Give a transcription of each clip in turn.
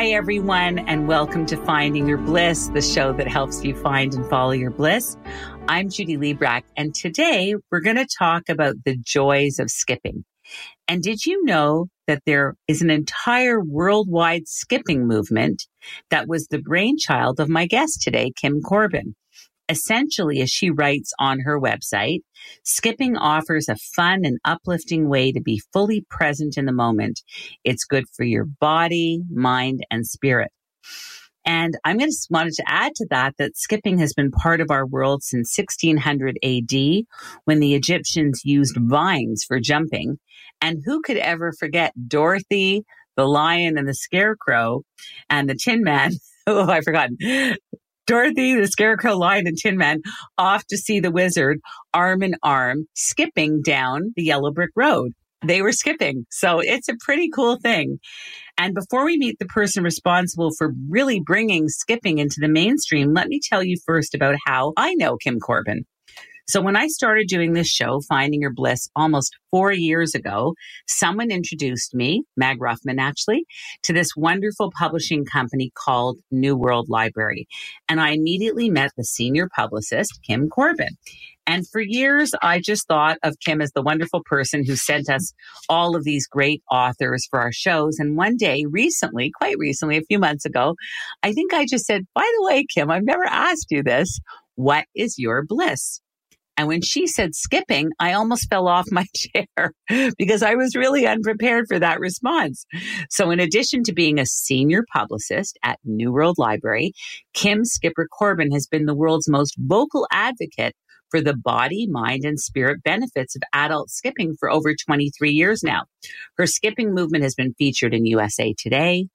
Hi, everyone, and welcome to Finding Your Bliss, the show that helps you find and follow your bliss. I'm Judy Liebrack, and today we're going to talk about the joys of skipping. And did you know that there is an entire worldwide skipping movement that was the brainchild of my guest today, Kim Corbin? Essentially, as she writes on her website, skipping offers a fun and uplifting way to be fully present in the moment. It's good for your body, mind, and spirit. And I'm going to wanted to add to that that skipping has been part of our world since 1600 AD when the Egyptians used vines for jumping. And who could ever forget Dorothy, the lion and the scarecrow and the tin man? Oh, I forgot. Dorothy, the Scarecrow, Lion, and Tin Man off to see the wizard arm in arm, skipping down the yellow brick road. They were skipping. So it's a pretty cool thing. And before we meet the person responsible for really bringing skipping into the mainstream, let me tell you first about how I know Kim Corbin. So when I started doing this show, Finding Your Bliss, almost four years ago, someone introduced me, Mag Ruffman actually, to this wonderful publishing company called New World Library. And I immediately met the senior publicist, Kim Corbin. And for years, I just thought of Kim as the wonderful person who sent us all of these great authors for our shows. And one day, recently, quite recently, a few months ago, I think I just said, by the way, Kim, I've never asked you this. What is your bliss? And when she said skipping, I almost fell off my chair because I was really unprepared for that response. So in addition to being a senior publicist at New World Library, Kim Skipper Corbin has been the world's most vocal advocate for the body, mind, and spirit benefits of adult skipping for over 23 years now. Her skipping movement has been featured in USA Today,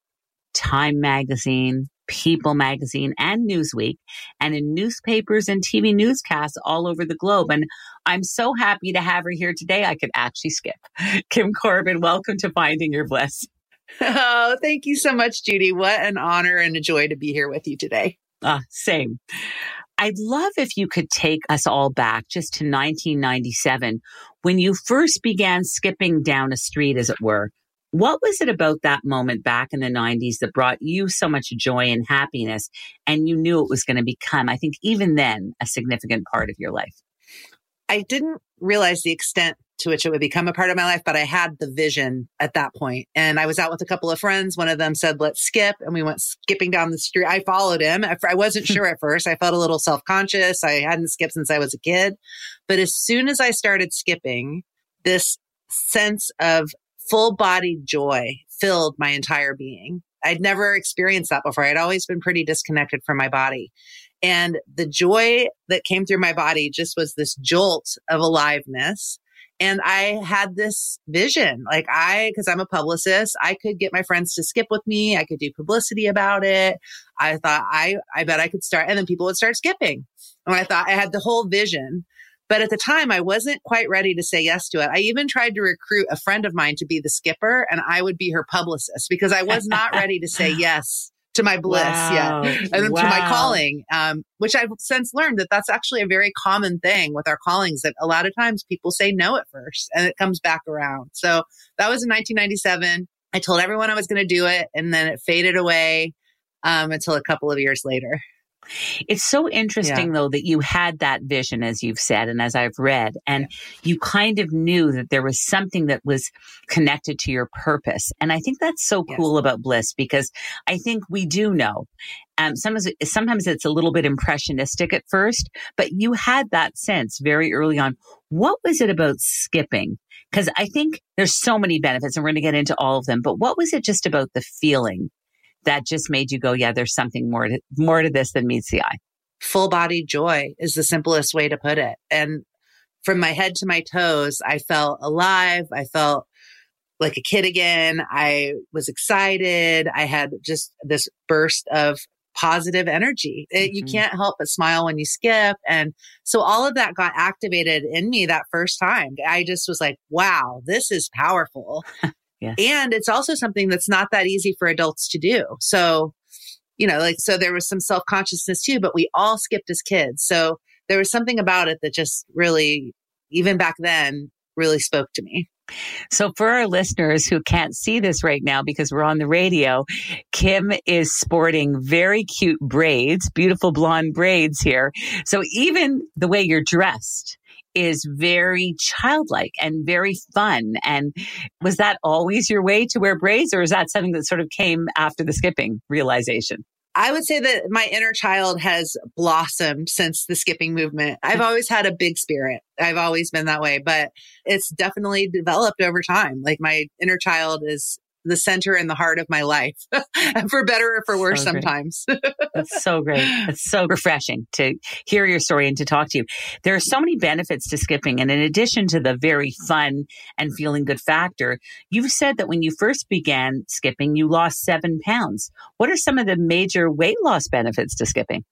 Time Magazine, People magazine and Newsweek and in newspapers and TV newscasts all over the globe. And I'm so happy to have her here today. I could actually skip. Kim Corbin, welcome to Finding Your Bliss. Oh, thank you so much, Judy. What an honor and a joy to be here with you today. Ah, same. I'd love if you could take us all back just to 1997 when you first began skipping down a street, as it were. What was it about that moment back in the 90s that brought you so much joy and happiness? And you knew it was going to become, I think, even then, a significant part of your life? I didn't realize the extent to which it would become a part of my life, but I had the vision at that point. And I was out with a couple of friends. One of them said, let's skip. And we went skipping down the street. I followed him. I wasn't sure at first. I felt a little self conscious. I hadn't skipped since I was a kid. But as soon as I started skipping, this sense of full body joy filled my entire being. I'd never experienced that before. I'd always been pretty disconnected from my body. And the joy that came through my body just was this jolt of aliveness. And I had this vision, like I, cause I'm a publicist, I could get my friends to skip with me. I could do publicity about it. I thought I, I bet I could start and then people would start skipping. And I thought I had the whole vision. But at the time, I wasn't quite ready to say yes to it. I even tried to recruit a friend of mine to be the skipper and I would be her publicist because I was not ready to say yes to my bliss wow. yet and wow. to my calling, um, which I've since learned that that's actually a very common thing with our callings that a lot of times people say no at first and it comes back around. So that was in 1997. I told everyone I was going to do it and then it faded away um, until a couple of years later. It's so interesting, yeah. though, that you had that vision, as you've said, and as I've read, and you kind of knew that there was something that was connected to your purpose. And I think that's so yes. cool about bliss because I think we do know. Um, sometimes, sometimes it's a little bit impressionistic at first, but you had that sense very early on. What was it about skipping? Because I think there's so many benefits, and we're going to get into all of them. But what was it just about the feeling that just made you go, yeah, there's something more to, more to this than meets the eye? Full body joy is the simplest way to put it. And from my head to my toes, I felt alive. I felt like a kid again. I was excited. I had just this burst of positive energy. It, mm-hmm. You can't help but smile when you skip. And so all of that got activated in me that first time. I just was like, wow, this is powerful. yes. And it's also something that's not that easy for adults to do. So, you know, like, so there was some self consciousness too, but we all skipped as kids. So there was something about it that just really, even back then, really spoke to me. So, for our listeners who can't see this right now because we're on the radio, Kim is sporting very cute braids, beautiful blonde braids here. So, even the way you're dressed is very childlike and very fun. And was that always your way to wear braids, or is that something that sort of came after the skipping realization? I would say that my inner child has blossomed since the skipping movement. I've mm-hmm. always had a big spirit. I've always been that way, but it's definitely developed over time. Like my inner child is the center and the heart of my life, for better or for worse so sometimes. That's so great. It's so refreshing to hear your story and to talk to you. There are so many benefits to skipping. And in addition to the very fun and feeling good factor, you've said that when you first began skipping, you lost seven pounds. What are some of the major weight loss benefits to skipping?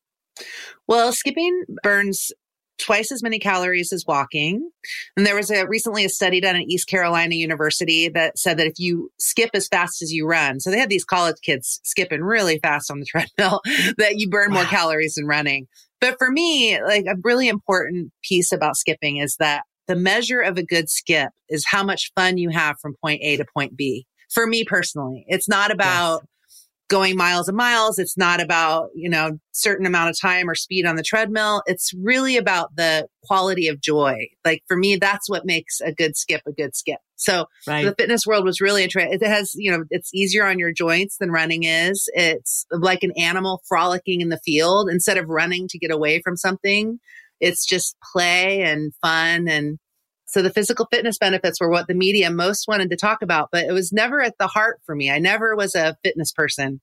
Well, skipping burns twice as many calories as walking. And there was a recently a study done at East Carolina University that said that if you skip as fast as you run, so they had these college kids skipping really fast on the treadmill, that you burn wow. more calories than running. But for me, like a really important piece about skipping is that the measure of a good skip is how much fun you have from point A to point B. For me personally, it's not about yes going miles and miles. It's not about, you know, certain amount of time or speed on the treadmill. It's really about the quality of joy. Like for me, that's what makes a good skip a good skip. So right. the fitness world was really interesting. It has, you know, it's easier on your joints than running is. It's like an animal frolicking in the field instead of running to get away from something. It's just play and fun and so the physical fitness benefits were what the media most wanted to talk about, but it was never at the heart for me. I never was a fitness person.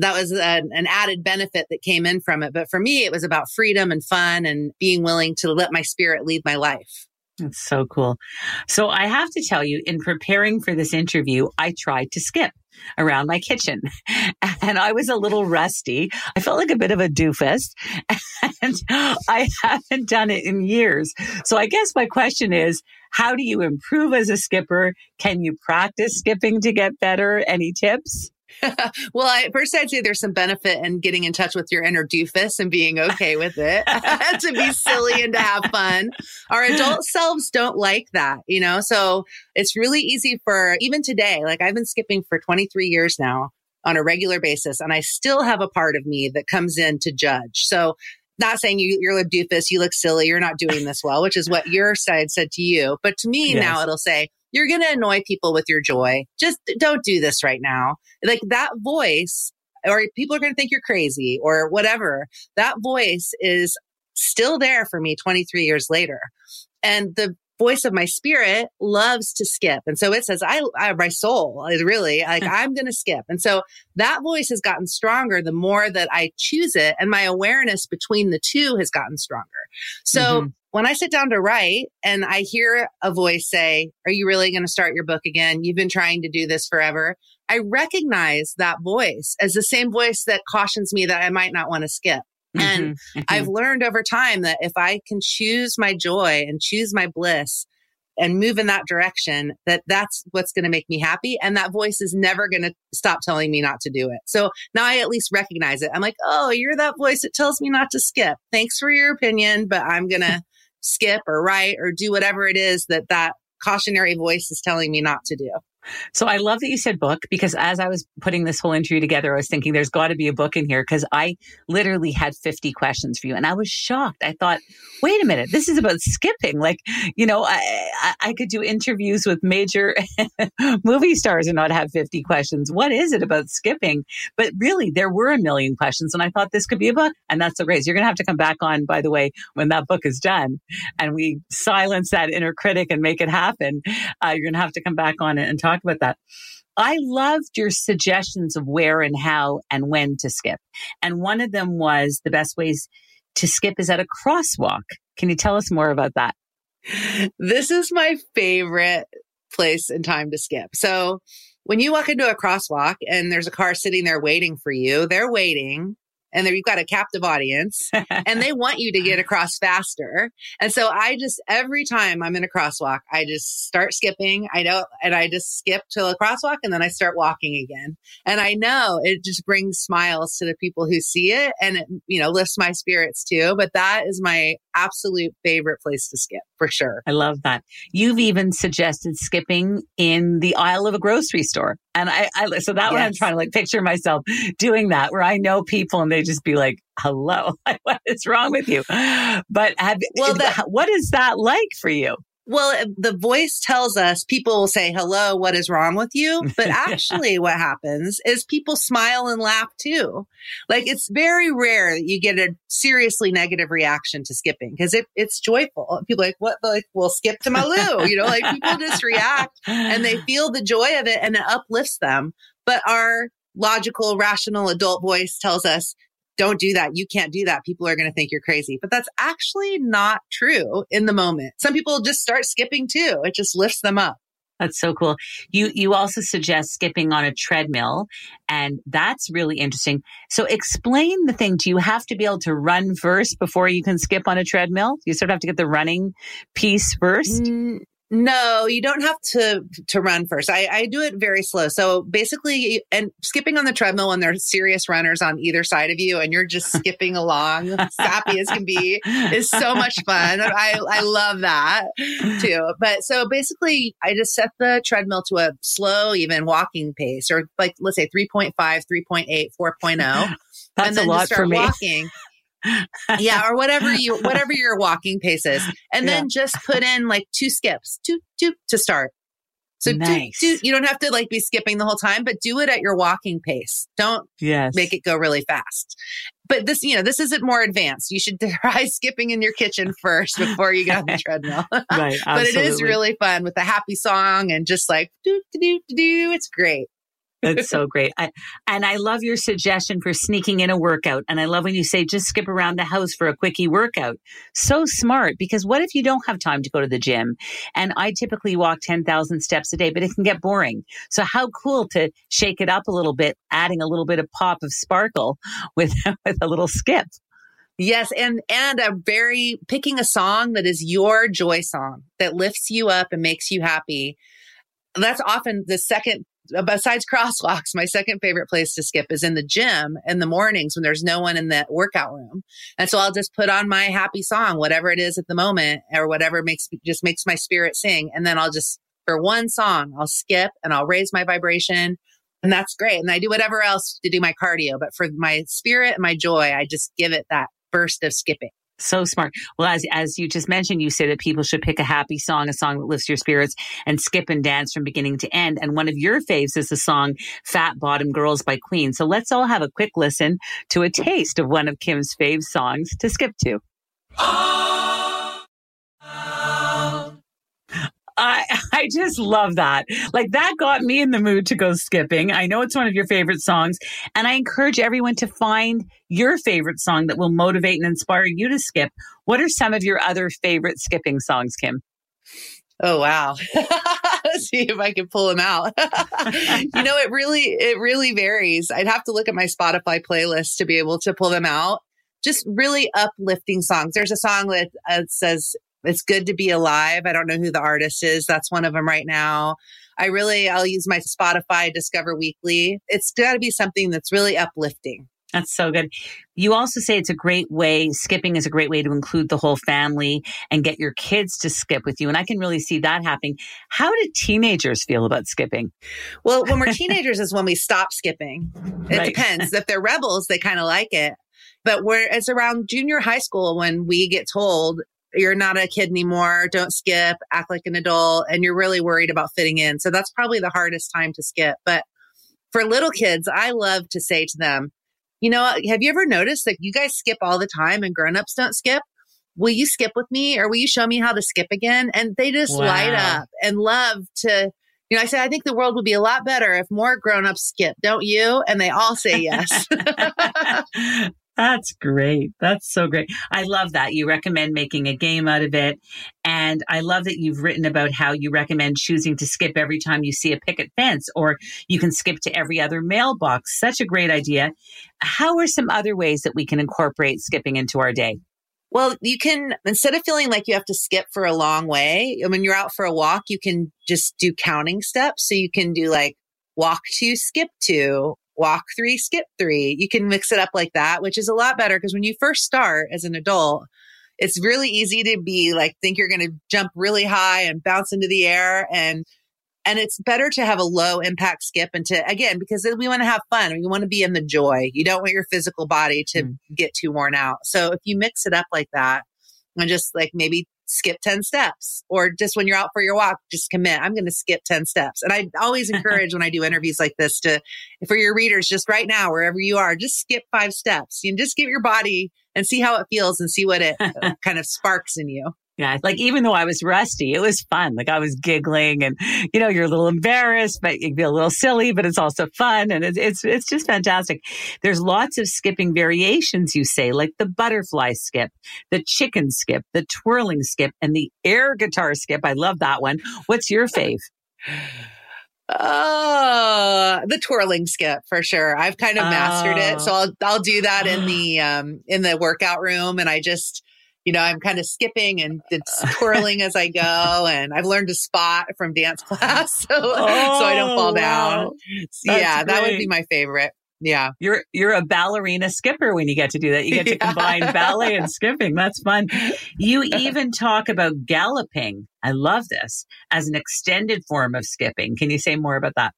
That was an, an added benefit that came in from it. But for me, it was about freedom and fun and being willing to let my spirit lead my life. That's so cool. So I have to tell you, in preparing for this interview, I tried to skip around my kitchen and I was a little rusty. I felt like a bit of a doofus and I haven't done it in years. So I guess my question is, how do you improve as a skipper? Can you practice skipping to get better? Any tips? well, I, first I'd say there's some benefit in getting in touch with your inner doofus and being okay with it, to be silly and to have fun. Our adult selves don't like that, you know? So it's really easy for even today, like I've been skipping for 23 years now on a regular basis, and I still have a part of me that comes in to judge. So not saying you, you're a doofus, you look silly, you're not doing this well, which is what your side said to you. But to me yes. now it'll say, you're going to annoy people with your joy. Just don't do this right now. Like that voice, or people are going to think you're crazy or whatever. That voice is still there for me 23 years later. And the voice of my spirit loves to skip. And so it says, I, I my soul is really like, I'm going to skip. And so that voice has gotten stronger the more that I choose it. And my awareness between the two has gotten stronger. So mm-hmm. When I sit down to write and I hear a voice say, Are you really going to start your book again? You've been trying to do this forever. I recognize that voice as the same voice that cautions me that I might not want to skip. And mm-hmm, mm-hmm. I've learned over time that if I can choose my joy and choose my bliss and move in that direction, that that's what's going to make me happy. And that voice is never going to stop telling me not to do it. So now I at least recognize it. I'm like, oh, you're that voice that tells me not to skip. Thanks for your opinion, but I'm going to skip or write or do whatever it is that that cautionary voice is telling me not to do. So I love that you said book because as I was putting this whole interview together, I was thinking there's got to be a book in here because I literally had 50 questions for you and I was shocked. I thought, wait a minute, this is about skipping. Like, you know, I, I, could do interviews with major movie stars and not have 50 questions. What is it about skipping? But really, there were a million questions and I thought this could be a book. And that's the raise. You're going to have to come back on, by the way, when that book is done and we silence that inner critic and make it happen. Uh, you're going to have to come back on it and talk talk about that. I loved your suggestions of where and how and when to skip. And one of them was the best ways to skip is at a crosswalk. Can you tell us more about that? This is my favorite place and time to skip. So when you walk into a crosswalk and there's a car sitting there waiting for you, they're waiting and there you've got a captive audience and they want you to get across faster. And so I just every time I'm in a crosswalk, I just start skipping. I don't and I just skip to a crosswalk and then I start walking again. And I know it just brings smiles to the people who see it and it, you know, lifts my spirits too. But that is my absolute favorite place to skip for sure. I love that. You've even suggested skipping in the aisle of a grocery store. And I, I so that yes. one I'm trying to like picture myself doing that where I know people and they just be like, hello, what is wrong with you? But have, well, that, what is that like for you? Well, uh, the voice tells us people will say, hello, what is wrong with you? But actually what happens is people smile and laugh too. Like it's very rare that you get a seriously negative reaction to skipping because it, it's joyful. People like, what? Like, we'll skip to My Lou, you know, like people just react and they feel the joy of it and it uplifts them. But our logical, rational adult voice tells us, don't do that. You can't do that. People are going to think you're crazy. But that's actually not true in the moment. Some people just start skipping too. It just lifts them up. That's so cool. You you also suggest skipping on a treadmill and that's really interesting. So explain the thing. Do you have to be able to run first before you can skip on a treadmill? You sort of have to get the running piece first? Mm, no, you don't have to to run first. I, I do it very slow. So basically, and skipping on the treadmill when there's serious runners on either side of you, and you're just skipping along, sappy as can be, is so much fun. I I love that too. But so basically, I just set the treadmill to a slow, even walking pace, or like let's say 3.5, 3.8, 4.0. That's and then a lot start for me. walking yeah, or whatever you whatever your walking pace is, and then yeah. just put in like two skips, two two to start. So nice. do, do, you don't have to like be skipping the whole time, but do it at your walking pace. Don't yes. make it go really fast. But this, you know, this isn't more advanced. You should try skipping in your kitchen first before you get on the treadmill. right. but it is really fun with a happy song and just like do do do do. It's great. That's so great. I, and I love your suggestion for sneaking in a workout. And I love when you say just skip around the house for a quickie workout. So smart because what if you don't have time to go to the gym? And I typically walk 10,000 steps a day, but it can get boring. So how cool to shake it up a little bit, adding a little bit of pop of sparkle with, with a little skip. Yes, and and a very picking a song that is your joy song that lifts you up and makes you happy. That's often the second Uh, besides crosswalks, my second favorite place to skip is in the gym in the mornings when there's no one in the workout room. And so I'll just put on my happy song, whatever it is at the moment or whatever makes just makes my spirit sing. And then I'll just for one song, I'll skip and I'll raise my vibration. And that's great. And I do whatever else to do my cardio. But for my spirit and my joy, I just give it that burst of skipping. So smart. Well, as as you just mentioned, you say that people should pick a happy song, a song that lifts your spirits, and skip and dance from beginning to end. And one of your faves is the song "Fat Bottom Girls" by Queen. So let's all have a quick listen to a taste of one of Kim's fave songs to skip to. I, just love that. Like that got me in the mood to go skipping. I know it's one of your favorite songs and I encourage everyone to find your favorite song that will motivate and inspire you to skip. What are some of your other favorite skipping songs, Kim? Oh wow. Let's see if I can pull them out. you know, it really it really varies. I'd have to look at my Spotify playlist to be able to pull them out. Just really uplifting songs. There's a song that uh, says it's good to be alive. I don't know who the artist is. That's one of them right now. I really, I'll use my Spotify Discover Weekly. It's got to be something that's really uplifting. That's so good. You also say it's a great way, skipping is a great way to include the whole family and get your kids to skip with you. And I can really see that happening. How do teenagers feel about skipping? Well, when we're teenagers is when we stop skipping. It right. depends. If they're rebels, they kind of like it. But where it's around junior high school when we get told you're not a kid anymore. Don't skip, act like an adult. And you're really worried about fitting in. So that's probably the hardest time to skip. But for little kids, I love to say to them, you know, have you ever noticed that you guys skip all the time and grown-ups don't skip? Will you skip with me or will you show me how to skip again? And they just wow. light up and love to, you know, I said, I think the world would be a lot better if more grown-ups skip, don't you? And they all say yes. That's great. That's so great. I love that. You recommend making a game out of it. And I love that you've written about how you recommend choosing to skip every time you see a picket fence, or you can skip to every other mailbox. Such a great idea. How are some other ways that we can incorporate skipping into our day? Well, you can, instead of feeling like you have to skip for a long way, when you're out for a walk, you can just do counting steps. So you can do like walk to, skip two, walk three, skip three. You can mix it up like that, which is a lot better because when you first start as an adult, it's really easy to be like, think you're going to jump really high and bounce into the air. And, and it's better to have a low impact skip and to, again, because we want to have fun. We want to be in the joy. You don't want your physical body to mm. get too worn out. So if you mix it up like that and just like maybe skip 10 steps or just when you're out for your walk, just commit. I'm going to skip 10 steps. And I always encourage when I do interviews like this to, for your readers, just right now, wherever you are, just skip five steps. You can just give your body and see how it feels and see what it uh, kind of sparks in you. Yeah. Like even though I was rusty, it was fun. Like I was giggling and, you know, you're a little embarrassed, but you feel a little silly, but it's also fun. And it's, it's, it's just fantastic. There's lots of skipping variations, you say, like the butterfly skip, the chicken skip, the twirling skip, and the air guitar skip. I love that one. What's your fave? Oh, the twirling skip for sure. I've kind of mastered it. So I'll I'll do that in the um in the workout room and I just you know, I'm kind of skipping and twirling as I go. And I've learned to spot from dance class so, oh, so I don't oh, fall oh, down. yeah, great. that would be my favorite. Yeah. You're you're a ballerina skipper when you get to do that. You get to yeah. combine ballet and skipping. That's fun. You even talk about galloping. I love this as an extended form of skipping. Can you say more about that?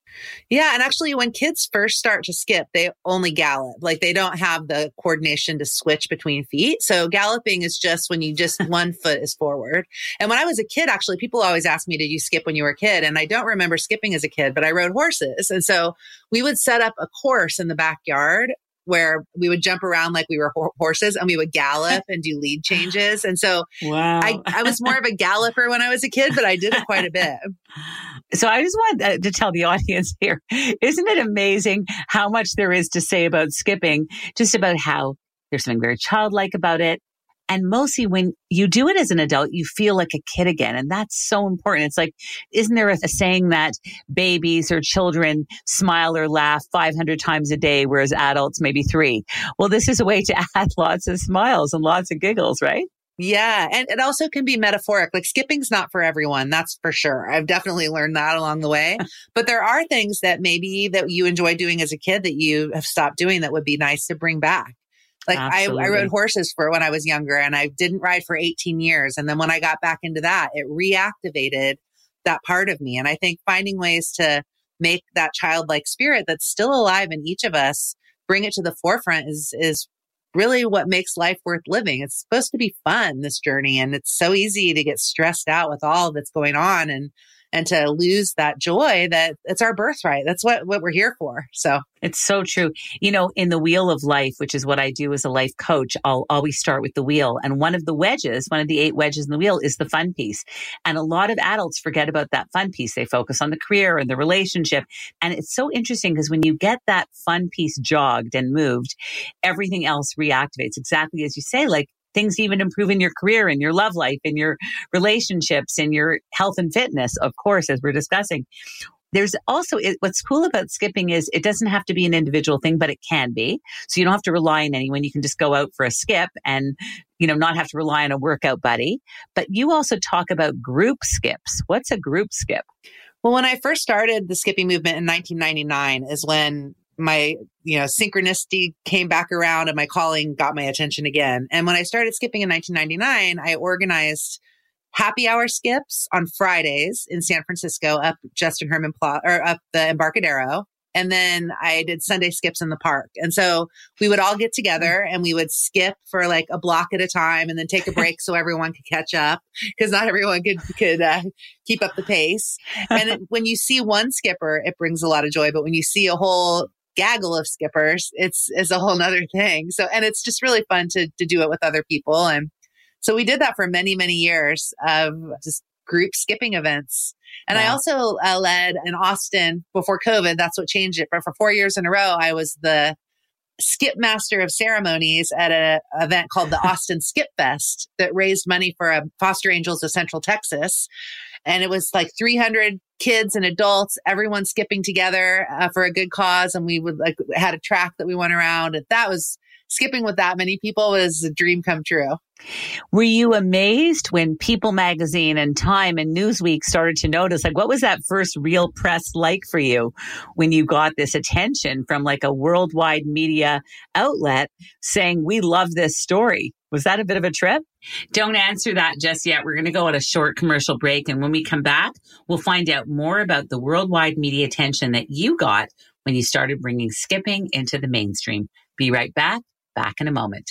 Yeah, and actually when kids first start to skip, they only gallop. Like they don't have the coordination to switch between feet. So galloping is just when you just one foot is forward. And when I was a kid, actually people always ask me, "Did you skip when you were a kid?" And I don't remember skipping as a kid, but I rode horses. And so we would set up a course in the backyard where we would jump around like we were ho- horses and we would gallop and do lead changes. And so wow. I, I was more of a galloper when I was a kid, but I did it quite a bit. So I just want uh, to tell the audience here, isn't it amazing how much there is to say about skipping, just about how there's something very childlike about it. And mostly when you do it as an adult, you feel like a kid again. And that's so important. It's like, isn't there a, saying that babies or children smile or laugh 500 times a day, whereas adults maybe three? Well, this is a way to add lots of smiles and lots of giggles, right? Yeah. And it also can be metaphoric. Like skipping's not for everyone. That's for sure. I've definitely learned that along the way. but there are things that maybe that you enjoy doing as a kid that you have stopped doing that would be nice to bring back. Like I, I rode horses for when I was younger and I didn't ride for 18 years. And then when I got back into that, it reactivated that part of me. And I think finding ways to make that childlike spirit that's still alive in each of us, bring it to the forefront is, is really what makes life worth living. It's supposed to be fun, this journey. And it's so easy to get stressed out with all that's going on. And and to lose that joy that it's our birthright. That's what, what we're here for. So it's so true. You know, in the wheel of life, which is what I do as a life coach, I'll always start with the wheel. And one of the wedges, one of the eight wedges in the wheel is the fun piece. And a lot of adults forget about that fun piece. They focus on the career and the relationship. And it's so interesting because when you get that fun piece jogged and moved, everything else reactivates exactly as you say, like things even improve in your career and your love life and your relationships and your health and fitness, of course, as we're discussing. There's also what's cool about skipping is it doesn't have to be an individual thing, but it can be. So you don't have to rely on anyone. You can just go out for a skip and, you know, not have to rely on a workout buddy. But you also talk about group skips. What's a group skip? Well, when I first started the skipping movement in 1999 is when my you know synchronicity came back around and my calling got my attention again and when i started skipping in 1999 i organized happy hour skips on fridays in san francisco up Justin Herman Plaza or up the embarcadero and then I did Sunday skips in the park. And so we would all get together and we would skip for like a block at a time and then take a break so everyone could catch up because not everyone could, could uh, keep up the pace. And it, when you see one skipper, it brings a lot of joy. But when you see a whole gaggle of skippers, it's is a whole nother thing. So, and it's just really fun to to do it with other people. And so we did that for many, many years of just group skipping events. And I also uh, led in Austin before COVID. That's what changed it. But for four years in a row, I was the skip master of ceremonies at an event called the Austin Skip Fest that raised money for a foster angels of Central Texas. And it was like 300 kids and adults, everyone skipping together uh, for a good cause. And we would like had a track that we went around. And that was skipping with that many people was a dream come true. Were you amazed when People Magazine and Time and Newsweek started to notice? Like, what was that first real press like for you when you got this attention from like a worldwide media outlet saying, We love this story? Was that a bit of a trip? Don't answer that just yet. We're going to go on a short commercial break. And when we come back, we'll find out more about the worldwide media attention that you got when you started bringing skipping into the mainstream. Be right back. Back in a moment.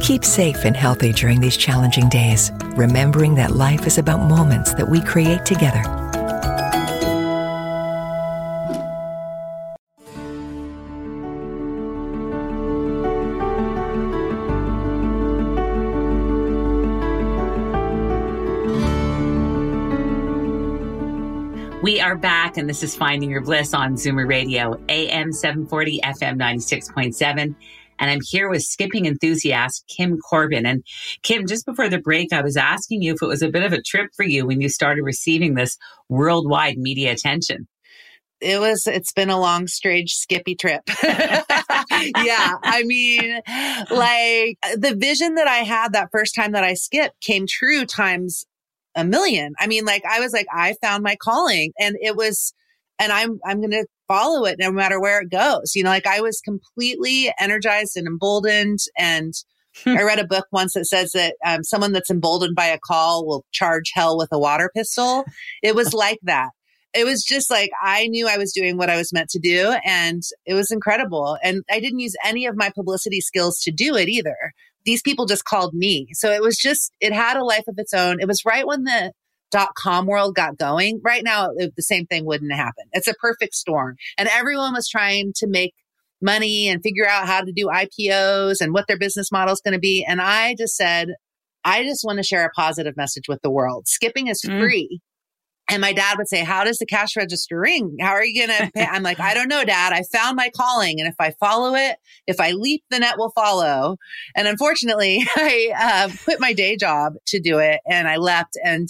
Keep safe and healthy during these challenging days, remembering that life is about moments that we create together. We are back, and this is Finding Your Bliss on Zoomer Radio, AM 740, FM 96.7. And I'm here with skipping enthusiast Kim Corbin. And Kim, just before the break, I was asking you if it was a bit of a trip for you when you started receiving this worldwide media attention. It was, it's been a long, strange, skippy trip. yeah. I mean, like the vision that I had that first time that I skipped came true times a million. I mean, like I was like, I found my calling and it was, and I'm, I'm going to follow it no matter where it goes. You know, like I was completely energized and emboldened. And I read a book once that says that um, someone that's emboldened by a call will charge hell with a water pistol. It was like that. It was just like I knew I was doing what I was meant to do, and it was incredible. And I didn't use any of my publicity skills to do it either. These people just called me. So it was just, it had a life of its own. It was right when the dot com world got going, right now it, the same thing wouldn't happen. It's a perfect storm. And everyone was trying to make money and figure out how to do IPOs and what their business model is going to be. And I just said, I just want to share a positive message with the world. Skipping is mm. free. And my dad would say, How does the cash register ring? How are you going to pay? I'm like, I don't know, dad. I found my calling. And if I follow it, if I leap, the net will follow. And unfortunately, I uh, quit my day job to do it and I left. And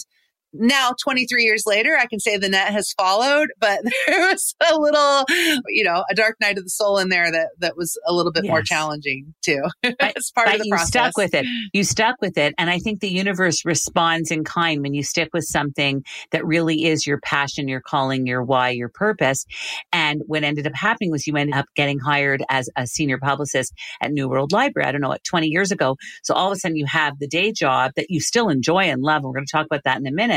now 23 years later i can say the net has followed but there was a little you know a dark night of the soul in there that that was a little bit yes. more challenging too. It's part of the you process. stuck with it. You stuck with it and i think the universe responds in kind when you stick with something that really is your passion your calling your why your purpose. And what ended up happening was you ended up getting hired as a senior publicist at new world library i don't know what 20 years ago. So all of a sudden you have the day job that you still enjoy and love and we're going to talk about that in a minute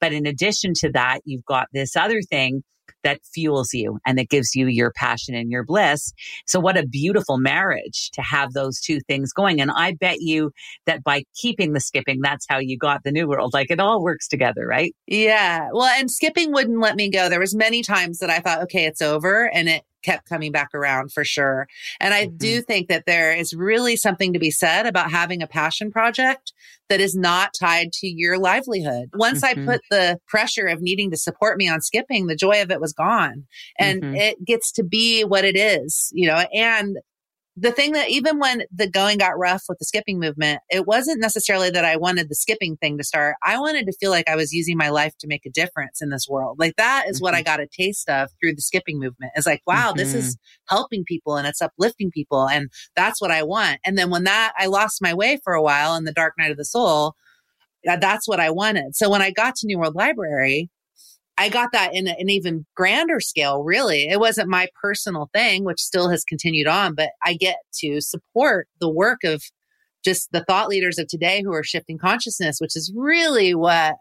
but in addition to that, you've got this other thing that fuels you and that gives you your passion and your bliss. So what a beautiful marriage to have those two things going. And I bet you that by keeping the skipping, that's how you got the new world. Like it all works together, right? Yeah. Well, and skipping wouldn't let me go. There was many times that I thought, okay, it's over. And it kept coming back around for sure. And I mm-hmm. do think that there is really something to be said about having a passion project that is not tied to your livelihood. Once mm-hmm. I put the pressure of needing to support me on skipping, the joy of it was gone. And mm-hmm. it gets to be what it is, you know, and the thing that even when the going got rough with the skipping movement, it wasn't necessarily that I wanted the skipping thing to start. I wanted to feel like I was using my life to make a difference in this world. Like that is mm-hmm. what I mm-hmm. got a taste of through the skipping movement. Is like, wow, mm-hmm. this is helping people and it's uplifting people. And that's what I want. And then when that, I lost my way for a while in the dark night of the soul, that's what I wanted. So when I got to New World Library, I got that in an even grander scale, really. It wasn't my personal thing, which still has continued on, but I get to support the work of just the thought leaders of today who are shifting consciousness, which is really what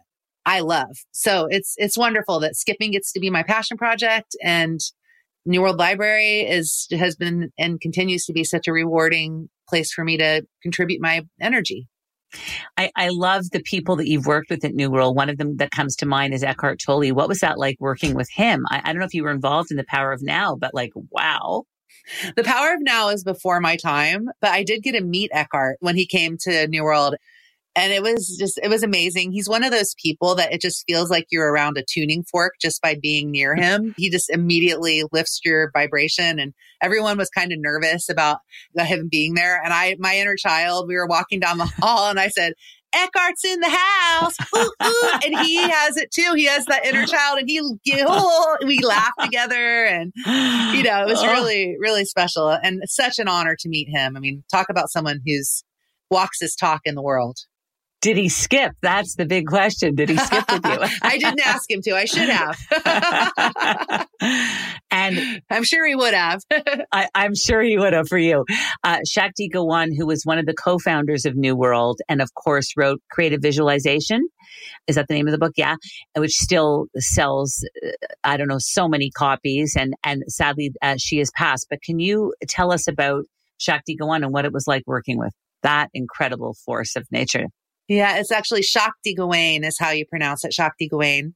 I love. So it's it's wonderful that skipping gets to be my passion project and New World Library is has been and continues to be such a rewarding place for me to contribute my energy. I, I love the people that you've worked with at New World. One of them that comes to mind is Eckhart Tolle. What was that like working with him? I, I don't know if you were involved in the Power of Now, but like, wow. The Power of Now is before my time, but I did get to meet Eckhart when he came to New World and it was just, it was amazing. He's one of those people that it just feels like you're around a tuning fork just by being near him. He just immediately lifts your vibration. And everyone was kind of nervous about him being there. And I, my inner child, we were walking down the hall and I said, Eckhart's in the house. Ooh, ooh. And he has it too. He has that inner child and he, oh, we laughed together and, you know, it was oh. really, really special and such an honor to meet him. I mean, talk about someone who's walks his talk in the world. Did he skip? That's the big question. Did he skip with you? I didn't ask him to. I should have. and I'm sure he would have. I, am sure he would have for you. Uh, Shakti Gawan, who was one of the co-founders of New World and of course wrote Creative Visualization. Is that the name of the book? Yeah. Which still sells, uh, I don't know, so many copies. And, and sadly, uh, she has passed. But can you tell us about Shakti Gawan and what it was like working with that incredible force of nature? Yeah, it's actually Shakti Gawain is how you pronounce it, Shakti Gawain.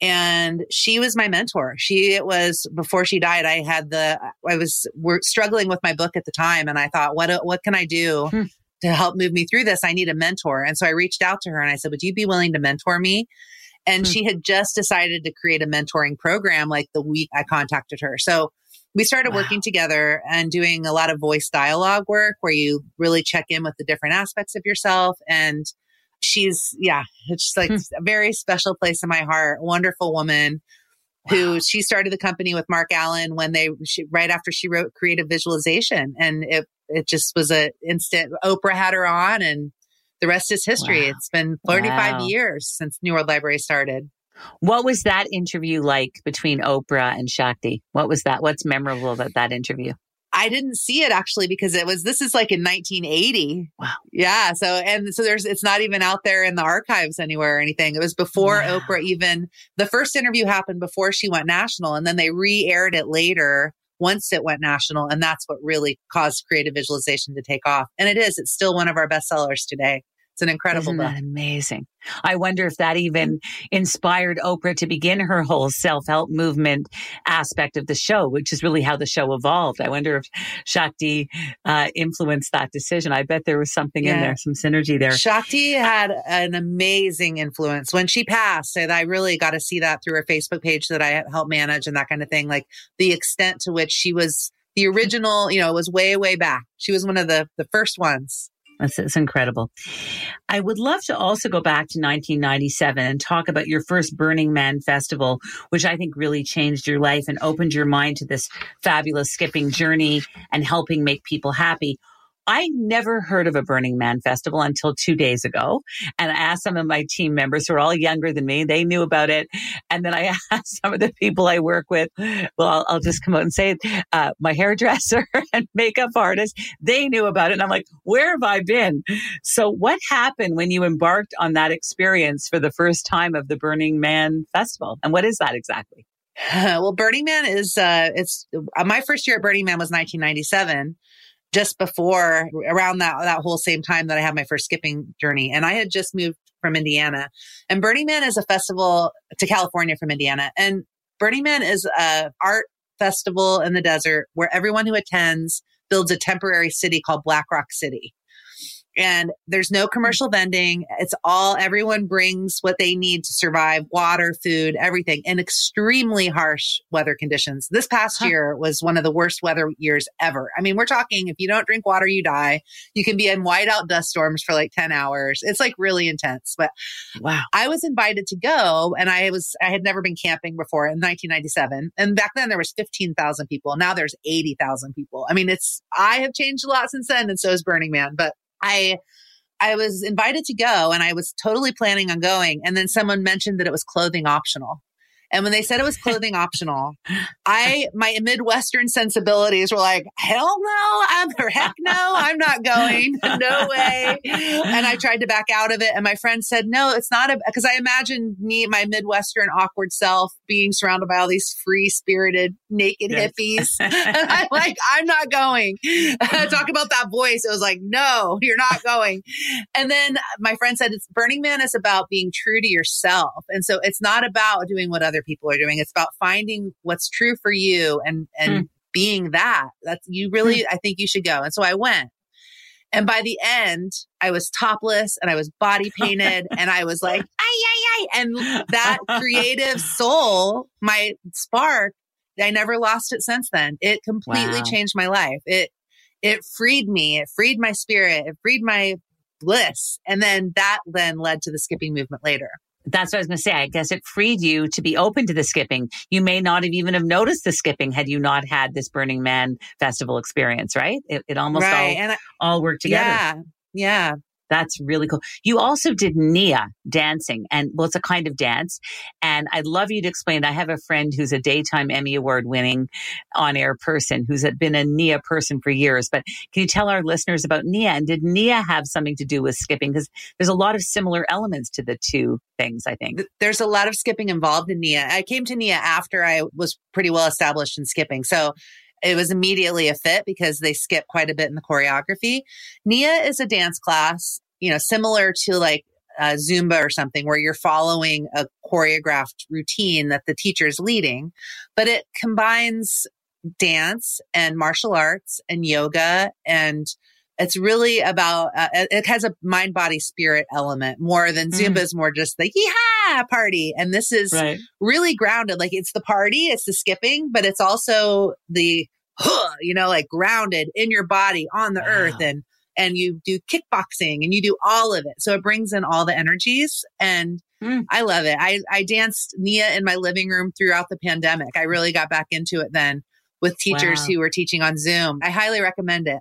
And she was my mentor. She it was before she died. I had the I was we're struggling with my book at the time, and I thought, what what can I do hmm. to help move me through this? I need a mentor. And so I reached out to her and I said, would you be willing to mentor me? And hmm. she had just decided to create a mentoring program like the week I contacted her. So we started wow. working together and doing a lot of voice dialogue work where you really check in with the different aspects of yourself. And she's, yeah, it's like hmm. a very special place in my heart. Wonderful woman wow. who she started the company with Mark Allen when they, she, right after she wrote creative visualization. And it, it just was a instant, Oprah had her on and the rest is history. Wow. It's been 35 wow. years since New World Library started. What was that interview like between Oprah and Shakti? What was that? What's memorable about that interview? I didn't see it actually because it was this is like in 1980. Wow. Yeah. So and so there's it's not even out there in the archives anywhere or anything. It was before wow. Oprah even the first interview happened before she went national and then they re-aired it later once it went national and that's what really caused creative visualization to take off. And it is it's still one of our best sellers today. It's an incredible Isn't book. That amazing. I wonder if that even inspired Oprah to begin her whole self-help movement aspect of the show, which is really how the show evolved. I wonder if Shakti uh, influenced that decision. I bet there was something yeah. in there, some synergy there. Shakti had an amazing influence when she passed. And I really got to see that through her Facebook page that I helped manage and that kind of thing. Like the extent to which she was the original, you know, it was way, way back. She was one of the, the first ones it's, incredible. I would love to also go back to 1997 and talk about your first Burning Man festival, which I think really changed your life and opened your mind to this fabulous skipping journey and helping make people happy. I never heard of a Burning Man festival until two days ago. And I asked some of my team members who are all younger than me, they knew about it. And then I asked some of the people I work with, well, I'll, I'll just come out and say uh, my hairdresser and makeup artist, they knew about it. And I'm like, where have I been? So what happened when you embarked on that experience for the first time of the Burning Man festival? And what is that exactly? well, Burning Man is, uh, it's uh, my first year at Burning Man was 1997 just before around that that whole same time that I had my first skipping journey. And I had just moved from Indiana. And Burning Man is a festival to California from Indiana. And Burning Man is a art festival in the desert where everyone who attends builds a temporary city called Black Rock City and there's no hmm. commercial vending. It's all everyone brings what they need to survive water, food, everything in extremely harsh weather conditions. This past huh. year was one of the worst weather years ever. I mean, we're talking if you don't drink water, you die. You can be in whiteout dust storms for like 10 hours. It's like really intense. But wow, I was invited to go and I was, I had never been camping before in 1997. And back then there was 15,000 people. Now there's 80,000 people. I mean, it's, I have changed a lot since then. And so is Burning Man, but I I was invited to go and I was totally planning on going. And then someone mentioned that it was clothing optional. And when they said it was clothing optional, I my Midwestern sensibilities were like, hell no, I'm or heck no, I'm not going. no way. And I tried to back out of it. And my friend said, no, it's not a because I imagined me, my Midwestern awkward self, being surrounded by all these free spirited, naked yes. hippies. and I'm like, I'm not going. Talk about that voice. It was like, no, you're not going. And then my friend said, it's Burning Man is about being true to yourself. And so it's not about doing what other people are doing. It's about finding what's true for you and, and mm. being that. That's you really, mm. I think you should go. And so I went. And by the end, I was topless and I was body painted and I was like, ay, ay, ay. And that creative soul, my spark, I never lost it since then. It completely wow. changed my life. It, it freed me. It freed my spirit. It freed my bliss. And then that then led to the skipping movement later. That's what I was going to say. I guess it freed you to be open to the skipping. You may not have even have noticed the skipping had you not had this Burning Man festival experience, right? It, it almost right. all, I, all worked together. Yeah. Yeah. That's really cool. You also did Nia dancing, and well, it's a kind of dance. And I'd love you to explain. I have a friend who's a daytime Emmy Award winning on air person who's been a Nia person for years. But can you tell our listeners about Nia? And did Nia have something to do with skipping? Because there's a lot of similar elements to the two things, I think. There's a lot of skipping involved in Nia. I came to Nia after I was pretty well established in skipping. So it was immediately a fit because they skip quite a bit in the choreography. Nia is a dance class you know, similar to like uh, Zumba or something where you're following a choreographed routine that the teacher is leading, but it combines dance and martial arts and yoga and it's really about uh, it has a mind body spirit element more than mm. zumba is more just the yeah party and this is right. really grounded like it's the party it's the skipping but it's also the huh, you know like grounded in your body on the wow. earth and and you do kickboxing and you do all of it. So it brings in all the energies and mm. I love it. I, I danced Nia in my living room throughout the pandemic. I really got back into it then with teachers wow. who were teaching on Zoom. I highly recommend it.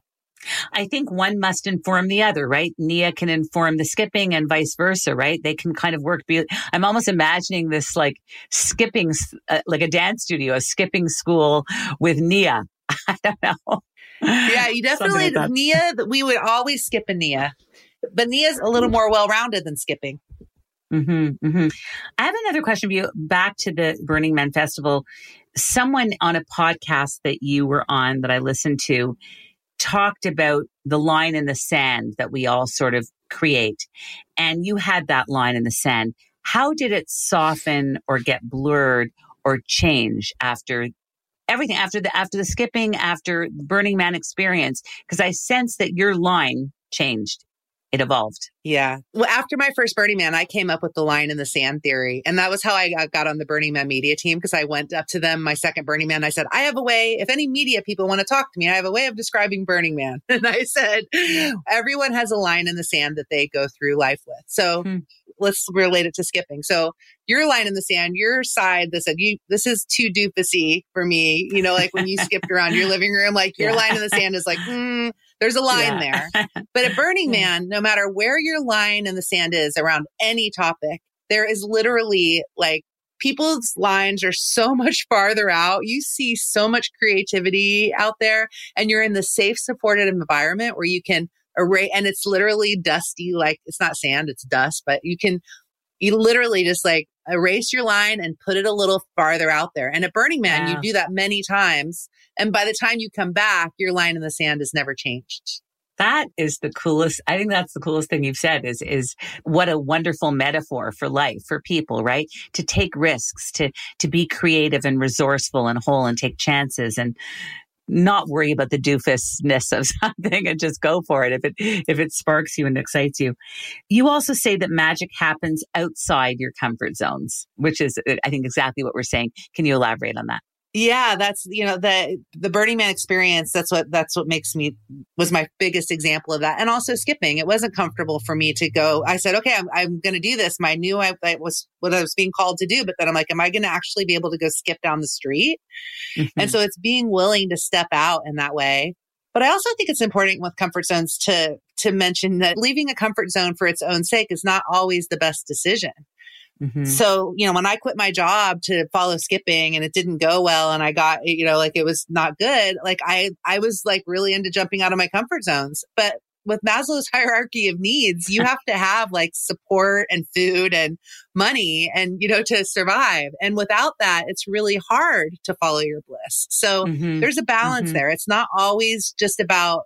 I think one must inform the other, right? Nia can inform the skipping and vice versa, right? They can kind of work. Be- I'm almost imagining this like skipping, uh, like a dance studio, a skipping school with Nia. I don't know yeah, you definitely like Nia. We would always skip a Nia, but Nia's a little more well rounded than skipping. Mm-hmm, mm-hmm. I have another question for you. Back to the Burning Man Festival. Someone on a podcast that you were on that I listened to talked about the line in the sand that we all sort of create. And you had that line in the sand. How did it soften or get blurred or change after everything after the after the skipping, after Burning Man experience, because I sense that your line changed. It evolved. Yeah. Well, after my first Burning Man, I came up with the line in the sand theory. And that was how I got on the Burning Man media team because I went up to them, my second Burning Man. I said, I have a way, if any media people want to talk to me, I have a way of describing Burning Man. And I said, everyone has a line in the sand that they go through life with. So hmm let's relate it to skipping. So your line in the sand, your side that said you this is too doofusy for me. You know, like when you skipped around your living room, like your yeah. line in the sand is like, mm, there's a line yeah. there. But at Burning Man, no matter where your line in the sand is around any topic, there is literally like people's lines are so much farther out. You see so much creativity out there, and you're in the safe, supported environment where you can array and it's literally dusty like it's not sand it's dust but you can you literally just like erase your line and put it a little farther out there. And at burning man yeah. you do that many times and by the time you come back your line in the sand has never changed. That is the coolest i think that's the coolest thing you've said is is what a wonderful metaphor for life for people right? To take risks to to be creative and resourceful and whole and take chances and not worry about the doofusness of something and just go for it if it if it sparks you and excites you. You also say that magic happens outside your comfort zones, which is I think exactly what we're saying. Can you elaborate on that? Yeah that's you know the the burning man experience that's what that's what makes me was my biggest example of that and also skipping it wasn't comfortable for me to go i said okay i'm, I'm going to do this my knew I, I, was what i was being called to do but then i'm like am i going to actually be able to go skip down the street mm-hmm. and so it's being willing to step out in that way but i also think it's important with comfort zones to to mention that leaving a comfort zone for its own sake is not always the best decision Mm-hmm. So, you know, when I quit my job to follow skipping and it didn't go well and I got, you know, like it was not good, like I, I was like really into jumping out of my comfort zones. But with Maslow's hierarchy of needs, you have to have like support and food and money and, you know, to survive. And without that, it's really hard to follow your bliss. So mm-hmm. there's a balance mm-hmm. there. It's not always just about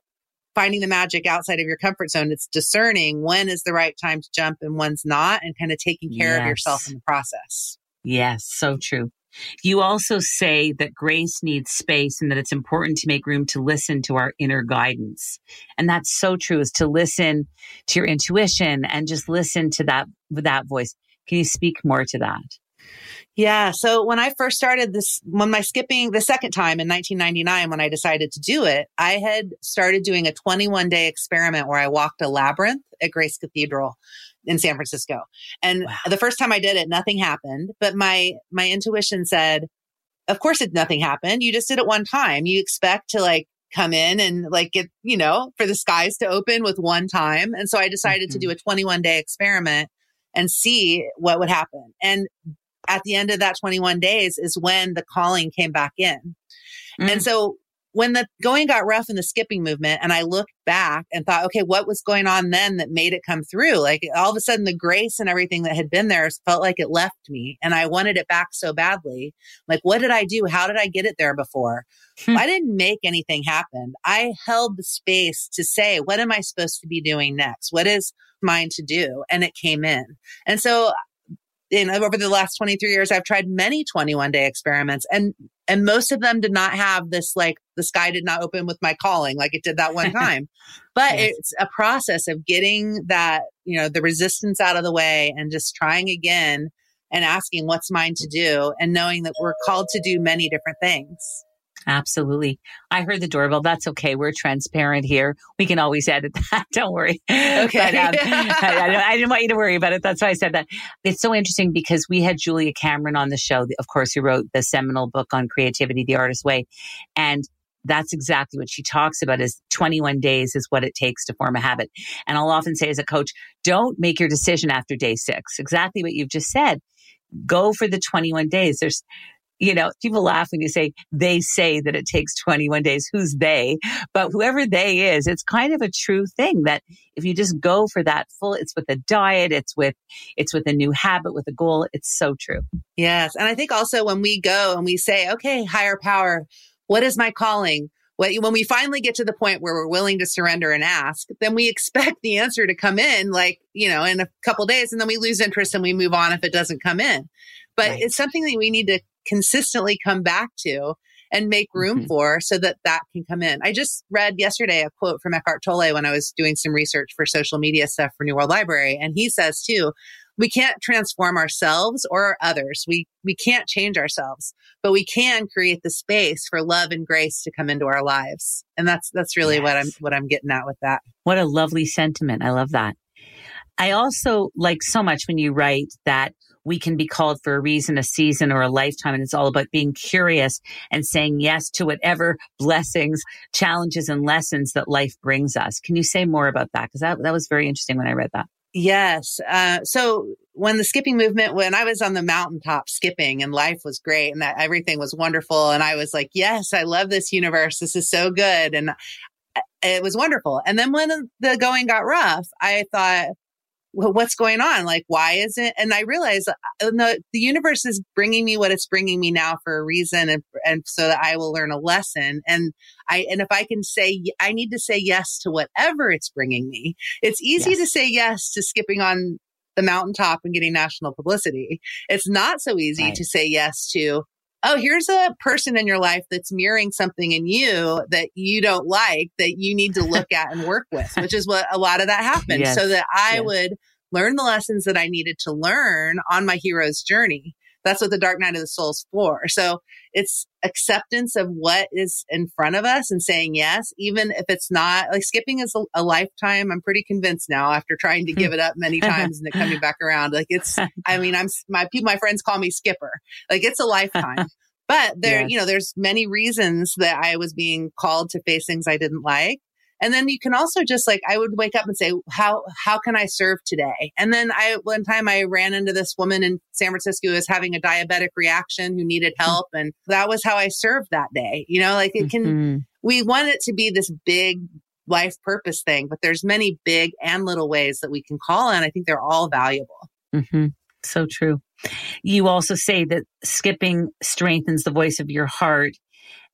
finding the magic outside of your comfort zone. It's discerning when is the right time to jump and when's not and kind of taking care yes. of yourself in the process. Yes, so true. You also say that grace needs space and that it's important to make room to listen to our inner guidance. And that's so true is to listen to your intuition and just listen to that, that voice. Can you speak more to that? Yeah. So when I first started this, when my skipping the second time in 1999, when I decided to do it, I had started doing a 21 day experiment where I walked a labyrinth at Grace Cathedral in San Francisco. And wow. the first time I did it, nothing happened, but my, my intuition said, of course it, nothing happened. You just did it one time. You expect to like come in and like get, you know, for the skies to open with one time. And so I decided mm-hmm. to do a 21 day experiment and see what would happen. And at the end of that 21 days is when the calling came back in. Mm. And so when the going got rough in the skipping movement and I looked back and thought, okay, what was going on then that made it come through? Like all of a sudden the grace and everything that had been there felt like it left me and I wanted it back so badly. Like, what did I do? How did I get it there before? Hmm. I didn't make anything happen. I held the space to say, what am I supposed to be doing next? What is mine to do? And it came in. And so in over the last 23 years i've tried many 21 day experiments and and most of them did not have this like the sky did not open with my calling like it did that one time but yes. it's a process of getting that you know the resistance out of the way and just trying again and asking what's mine to do and knowing that we're called to do many different things Absolutely. I heard the doorbell. That's okay. We're transparent here. We can always edit that. Don't worry. Okay. But, um, I, I, didn't want you to worry about it. That's why I said that. It's so interesting because we had Julia Cameron on the show, of course, who wrote the seminal book on creativity, The Artist's Way. And that's exactly what she talks about is 21 days is what it takes to form a habit. And I'll often say as a coach, don't make your decision after day six. Exactly what you've just said. Go for the 21 days. There's, you know, people laugh when you say they say that it takes 21 days. Who's they? But whoever they is, it's kind of a true thing that if you just go for that full, it's with a diet, it's with, it's with a new habit, with a goal. It's so true. Yes. And I think also when we go and we say, okay, higher power, what is my calling? When we finally get to the point where we're willing to surrender and ask, then we expect the answer to come in like, you know, in a couple days and then we lose interest and we move on if it doesn't come in. But right. it's something that we need to consistently come back to and make room mm-hmm. for so that that can come in. I just read yesterday a quote from Eckhart Tolle when I was doing some research for social media stuff for New World Library. And he says too, we can't transform ourselves or others. We, we can't change ourselves, but we can create the space for love and grace to come into our lives. And that's, that's really yes. what I'm, what I'm getting at with that. What a lovely sentiment. I love that. I also like so much when you write that we can be called for a reason, a season, or a lifetime. And it's all about being curious and saying yes to whatever blessings, challenges, and lessons that life brings us. Can you say more about that? Because that, that was very interesting when I read that. Yes. Uh, so when the skipping movement, when I was on the mountaintop skipping and life was great and that everything was wonderful. And I was like, yes, I love this universe. This is so good. And uh, it was wonderful. And then when the going got rough, I thought, well, what's going on? Like, why is it? And I realize uh, the, the universe is bringing me what it's bringing me now for a reason. And, and so that I will learn a lesson. And I, and if I can say, I need to say yes to whatever it's bringing me, it's easy yes. to say yes to skipping on the mountaintop and getting national publicity. It's not so easy right. to say yes to, oh, here's a person in your life that's mirroring something in you that you don't like that you need to look at and work with, which is what a lot of that happened. Yes. So that I yes. would learn the lessons that I needed to learn on my hero's journey. That's what the dark night of the soul is for. So it's acceptance of what is in front of us and saying yes, even if it's not like skipping is a, a lifetime. I'm pretty convinced now after trying to give it up many uh-huh. times and it coming back around. Like it's, I mean, I'm my people, my friends call me skipper. Like it's a lifetime. But there, yes. you know, there's many reasons that I was being called to face things I didn't like. And then you can also just like, I would wake up and say, how, how can I serve today? And then I, one time I ran into this woman in San Francisco who was having a diabetic reaction who needed hmm. help. And that was how I served that day. You know, like it can, mm-hmm. we want it to be this big life purpose thing, but there's many big and little ways that we can call and I think they're all valuable. Mm-hmm. So true. You also say that skipping strengthens the voice of your heart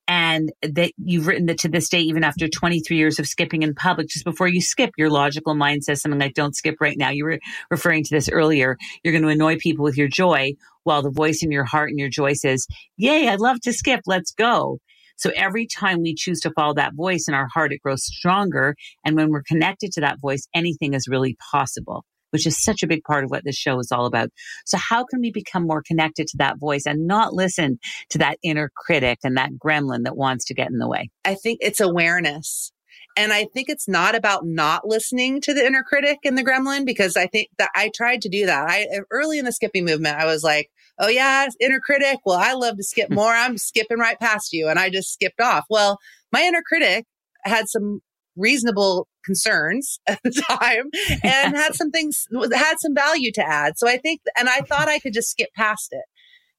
and that you've written that to this day, even after 23 years of skipping in public, just before you skip, your logical mind says something like, don't skip right now. You were referring to this earlier. You're going to annoy people with your joy while the voice in your heart and your joy says, yay, I'd love to skip. Let's go. So every time we choose to follow that voice in our heart, it grows stronger. And when we're connected to that voice, anything is really possible which is such a big part of what this show is all about. So how can we become more connected to that voice and not listen to that inner critic and that gremlin that wants to get in the way? I think it's awareness. And I think it's not about not listening to the inner critic and the gremlin because I think that I tried to do that. I early in the skipping movement, I was like, "Oh yeah, inner critic. Well, I love to skip more. I'm skipping right past you." And I just skipped off. Well, my inner critic had some reasonable concerns at the time and had some things had some value to add. So i think and i thought i could just skip past it.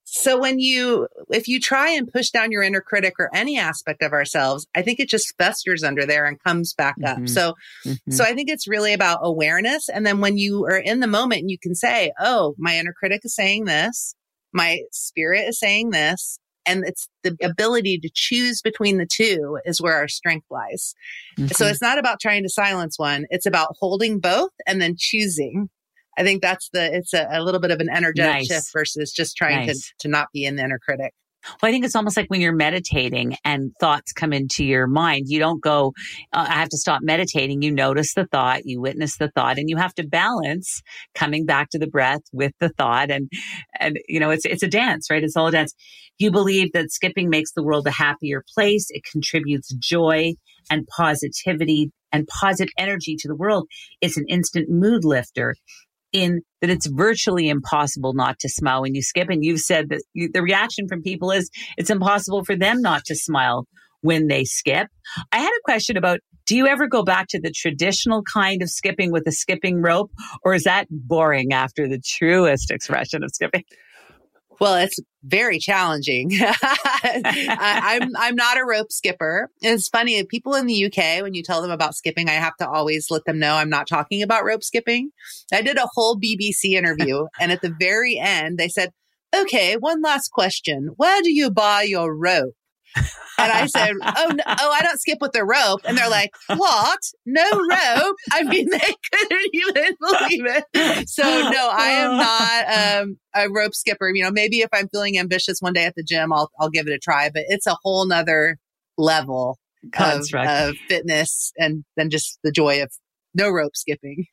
So when you if you try and push down your inner critic or any aspect of ourselves i think it just festers under there and comes back mm-hmm. up so mm-hmm. so i think it's really about awareness. And then when you are in the moment you can say oh my inner critic is saying this. My spirit is saying this and it's the ability to choose between the two is where our strength lies. Mm-hmm. So it's not about trying to silence one. It's about holding both and then choosing. I think that's the, it's a, a little bit of an energetic nice. shift versus just trying nice. to, to not be in the inner critic. Well, I think it's almost like when you're meditating and thoughts come into your mind, you don't go, uh, I have to stop meditating. You notice the thought, you witness the thought, and you have to balance coming back to the breath with the thought. And, and, you know, it's, it's a dance, right? It's all a dance. You believe that skipping makes the world a happier place. It contributes joy and positivity and positive energy to the world. It's an instant mood lifter in that it's virtually impossible not to smile when you skip. And you've said that you, the reaction from people is it's impossible for them not to smile when they skip. I had a question about do you ever go back to the traditional kind of skipping with a skipping rope, or is that boring after the truest expression of skipping? Well, it's very challenging. I, am I'm, I'm not a rope skipper. It's funny. People in the UK, when you tell them about skipping, I have to always let them know I'm not talking about rope skipping. I did a whole BBC interview, and at the very end, they said, "Okay, one last question. Where do you buy your rope?" And I said, "Oh, no, oh, I don't skip with the rope." And they're like, "What? No rope?" I mean, they couldn't even believe it. So no, I am not um, a rope skipper. You know, maybe if I'm feeling ambitious one day at the gym, I'll I'll give it a try. But it's a whole nother level of, of fitness and then just the joy of no rope skipping.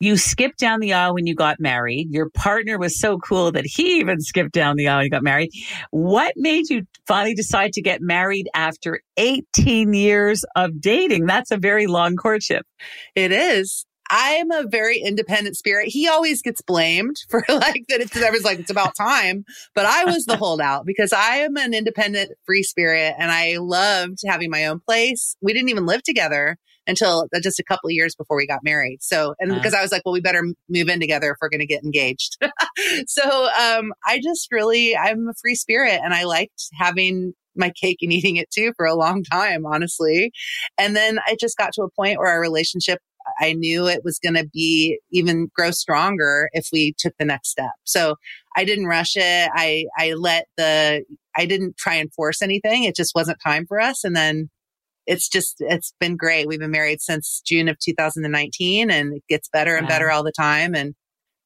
You skipped down the aisle when you got married. Your partner was so cool that he even skipped down the aisle you got married. What made you finally decide to get married after 18 years of dating? That's a very long courtship. It is. I'm a very independent spirit. He always gets blamed for like that. It's everyone's like, it's about time. But I was the holdout because I am an independent free spirit and I loved having my own place. We didn't even live together until just a couple of years before we got married. So, and uh, because I was like, well, we better move in together if we're going to get engaged. so, um, I just really, I'm a free spirit and I liked having my cake and eating it too for a long time, honestly. And then I just got to a point where our relationship I knew it was going to be even grow stronger if we took the next step. So I didn't rush it. I, I let the, I didn't try and force anything. It just wasn't time for us. And then it's just it's been great. We've been married since June of 2019 and it gets better and wow. better all the time and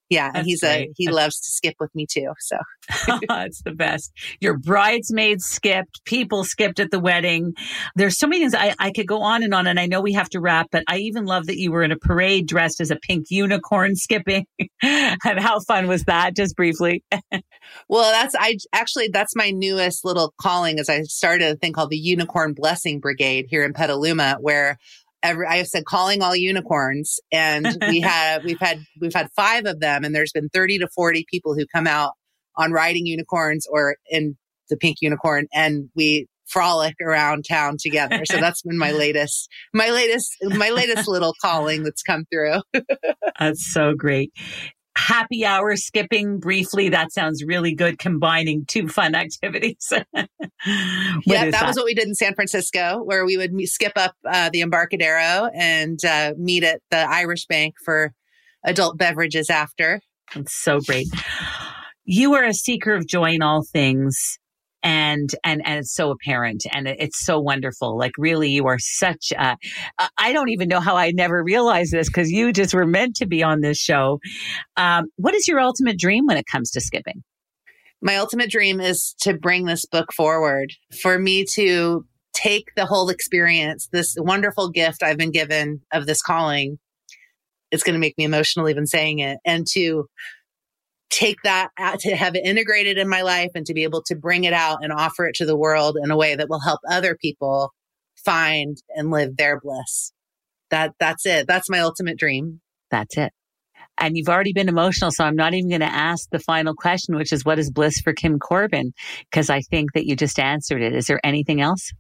yeah, That's and he's great. a he loves to skip with me too. So it's the best. Your bridesmaids skipped, people skipped at the wedding. There's so many things I, I could go on and on, and I know we have to wrap, but I even love that you were in a parade dressed as a pink unicorn skipping. and how fun was that? Just briefly. well, that's I actually that's my newest little calling as I started a thing called the Unicorn Blessing Brigade here in Petaluma, where every I said calling all unicorns and we have we've had we've had five of them and there's been 30 to 40 people who come out on riding unicorns or in the pink unicorn and we frolic around town together. So that's been my latest, my latest, my latest little calling that's come through. that's so great happy hour skipping briefly. That sounds really good, combining two fun activities. yeah, that, that, was what we did in San Francisco, where we would skip up uh, the Embarcadero and uh, meet at the Irish Bank for adult beverages after. That's so great. You are a seeker of joy in all things and and and it's so apparent and it's so wonderful. Like really you are such a i don't even know how i never realized this because you just were meant to be on this show. Um, what is your ultimate dream when it comes to skipping? My ultimate dream is to bring this book forward for me to take the whole experience this wonderful gift i've been given of this calling. It's going to make me emotional even saying it and to take that out, to have it integrated in my life and to be able to bring it out and offer it to the world in a way that will help other people find and live their bliss. That that's it. That's my ultimate dream. That's it. And you've already been emotional, so I'm not even going to ask the final question, which is what is bliss for Kim Corbin? Because I think that you just answered it. Is there anything else?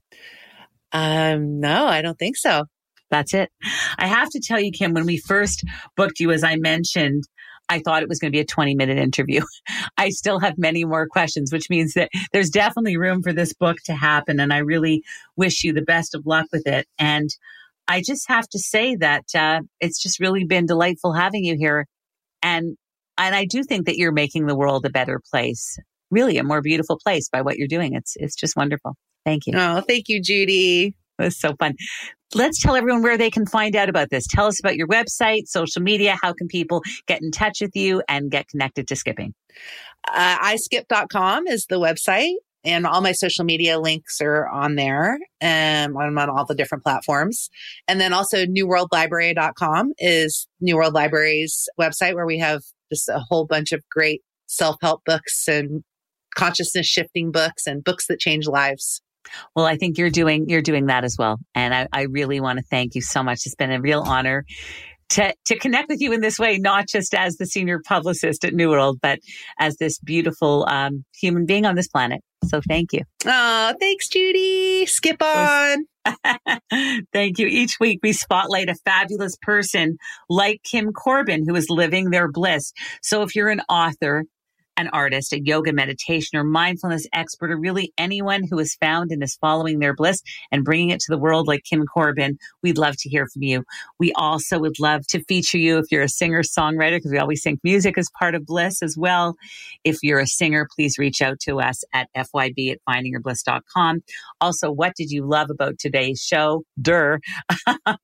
Um, no, I don't think so. That's it. I have to tell you, Kim, when we first booked you, as I mentioned, I thought it was going to be a 20 minute interview. I still have many more questions, which means that there's definitely room for this book to happen. And I really wish you the best of luck with it. And I just have to say that uh, it's just really been delightful having you here. And and I do think that you're making the world a better place, really a more beautiful place by what you're doing. It's it's just wonderful. Thank you. Oh, thank you, Judy. Was so fun. Let's tell everyone where they can find out about this. Tell us about your website, social media. How can people get in touch with you and get connected to skipping? Uh, iskip.com is the website and all my social media links are on there. and I'm on all the different platforms. And then also newworldlibrary.com is New World Library's website where we have just a whole bunch of great self-help books and consciousness shifting books and books that change lives. Well, I think you're doing you're doing that as well, and I, I really want to thank you so much. It's been a real honor to to connect with you in this way, not just as the senior publicist at New World, but as this beautiful um, human being on this planet. So thank you. Oh, thanks, Judy. Skip on. Thank you. Each week we spotlight a fabulous person like Kim Corbin who is living their bliss. So if you're an author, an artist, a yoga meditation or mindfulness expert, or really anyone who is found and is following their bliss and bringing it to the world like Kim Corbin, we'd love to hear from you. We also would love to feature you if you're a singer songwriter, because we always think music is part of bliss as well. If you're a singer, please reach out to us at fyb at findingyourbliss.com. Also, what did you love about today's show? Dur.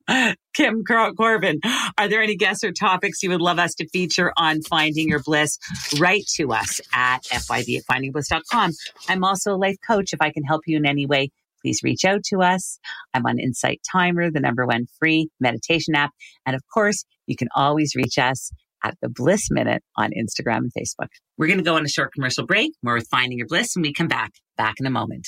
Kim Corbin, are there any guests or topics you would love us to feature on Finding Your Bliss? Write to us at fyb at findingbliss.com. I'm also a life coach. If I can help you in any way, please reach out to us. I'm on Insight Timer, the number one free meditation app. And of course, you can always reach us at the Bliss Minute on Instagram and Facebook. We're going to go on a short commercial break. More with Finding Your Bliss, and we come back, back in a moment.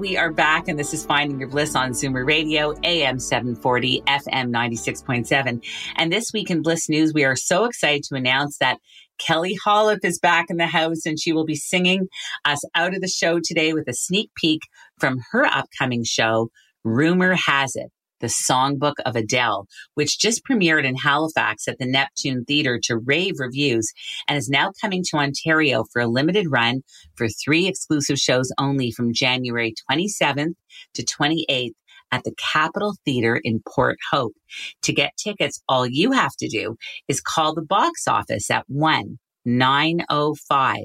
We are back, and this is Finding Your Bliss on Zoomer Radio, AM 740, FM 96.7. And this week in Bliss News, we are so excited to announce that Kelly Holiff is back in the house, and she will be singing us out of the show today with a sneak peek from her upcoming show, Rumor Has It. The Songbook of Adele, which just premiered in Halifax at the Neptune Theatre to rave reviews and is now coming to Ontario for a limited run for three exclusive shows only from January 27th to 28th at the Capitol Theatre in Port Hope. To get tickets, all you have to do is call the box office at 1 905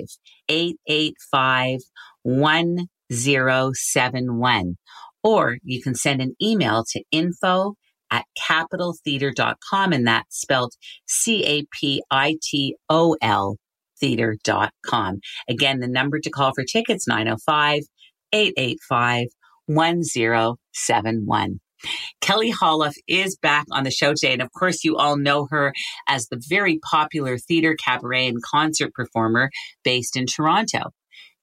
885 1071. Or you can send an email to info at capitoltheatre.com and that's spelled C A P I T O L theater.com. Again, the number to call for tickets 905 885 1071. Kelly Holiff is back on the show today. And of course, you all know her as the very popular theater, cabaret, and concert performer based in Toronto.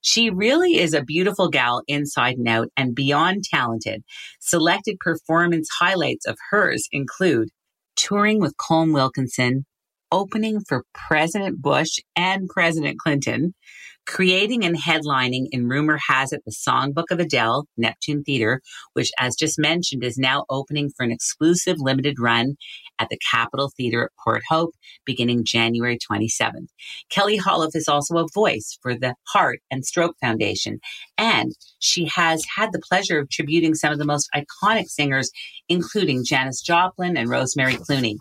She really is a beautiful gal inside and out and beyond talented. Selected performance highlights of hers include touring with Colm Wilkinson, opening for President Bush and President Clinton, creating and headlining in rumor has it the Songbook of Adele, Neptune Theater, which, as just mentioned, is now opening for an exclusive limited run at the Capitol Theater at Port Hope beginning January 27th. Kelly Holiff is also a voice for the Heart and Stroke Foundation, and she has had the pleasure of tributing some of the most iconic singers, including Janis Joplin and Rosemary Clooney.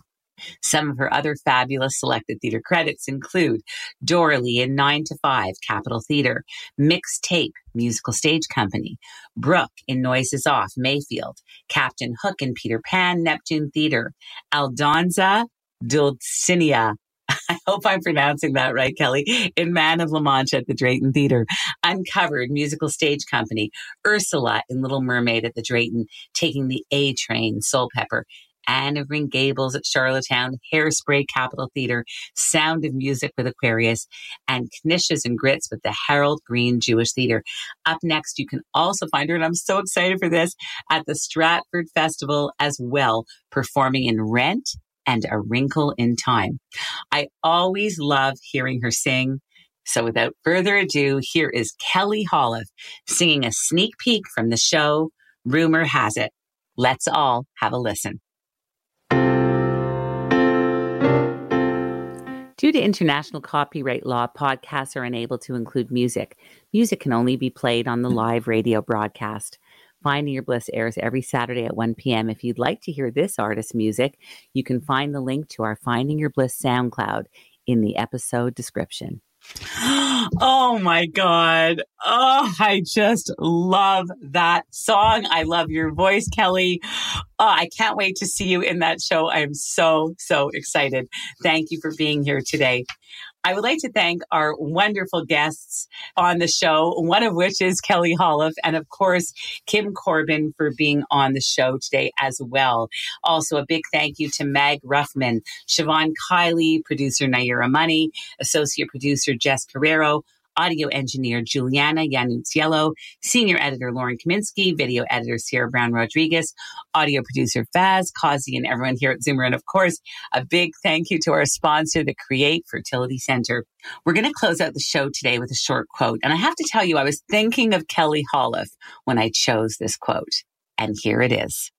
Some of her other fabulous selected theater credits include Doralee in 9 to 5, Capitol Theater, Mixtape, Musical Stage Company, Brooke in Noises Off, Mayfield, Captain Hook in Peter Pan, Neptune Theater, Aldonza Dulcinea, I hope I'm pronouncing that right, Kelly, in Man of La Mancha at the Drayton Theater, Uncovered Musical Stage Company, Ursula in Little Mermaid at the Drayton, Taking the A Train, Soulpepper, Anne of Green Gables at Charlottetown, Hairspray Capitol Theater, Sound of Music with Aquarius, and Knishes and Grits with the Harold Green Jewish Theater. Up next, you can also find her, and I'm so excited for this, at the Stratford Festival as well, performing in Rent and A Wrinkle in Time. I always love hearing her sing. So without further ado, here is Kelly Holiff singing a sneak peek from the show Rumor Has It. Let's all have a listen. Due to international copyright law, podcasts are unable to include music. Music can only be played on the mm. live radio broadcast. Finding Your Bliss airs every Saturday at 1 p.m. If you'd like to hear this artist's music, you can find the link to our Finding Your Bliss SoundCloud in the episode description. Oh my God. Oh, I just love that song. I love your voice, Kelly. Oh, I can't wait to see you in that show. I'm so, so excited. Thank you for being here today. I would like to thank our wonderful guests on the show, one of which is Kelly Holiff, and of course, Kim Corbin for being on the show today as well. Also, a big thank you to Meg Ruffman, Siobhan Kiley, producer Naira Money, associate producer Jess Carrero, audio engineer Juliana Yanuziello, senior editor Lauren Kaminsky, video editor Sierra Brown Rodriguez, audio producer Faz, Kazi, and everyone here at Zoomer. And of course, a big thank you to our sponsor, the Create Fertility Center. We're going to close out the show today with a short quote. And I have to tell you, I was thinking of Kelly Holiff when I chose this quote. And here it is.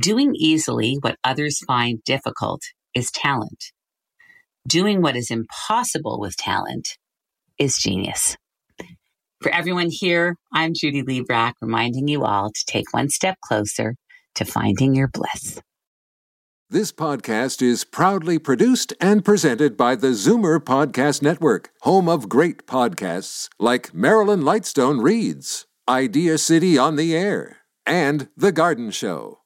Doing easily what others find difficult is talent. Doing what is impossible with talent is genius. For everyone here, I'm Judy Librach, reminding you all to take one step closer to finding your bliss. This podcast is proudly produced and presented by the Zoomer Podcast Network, home of great podcasts like Marilyn Lightstone Reads, Idea City on the Air, and The Garden Show.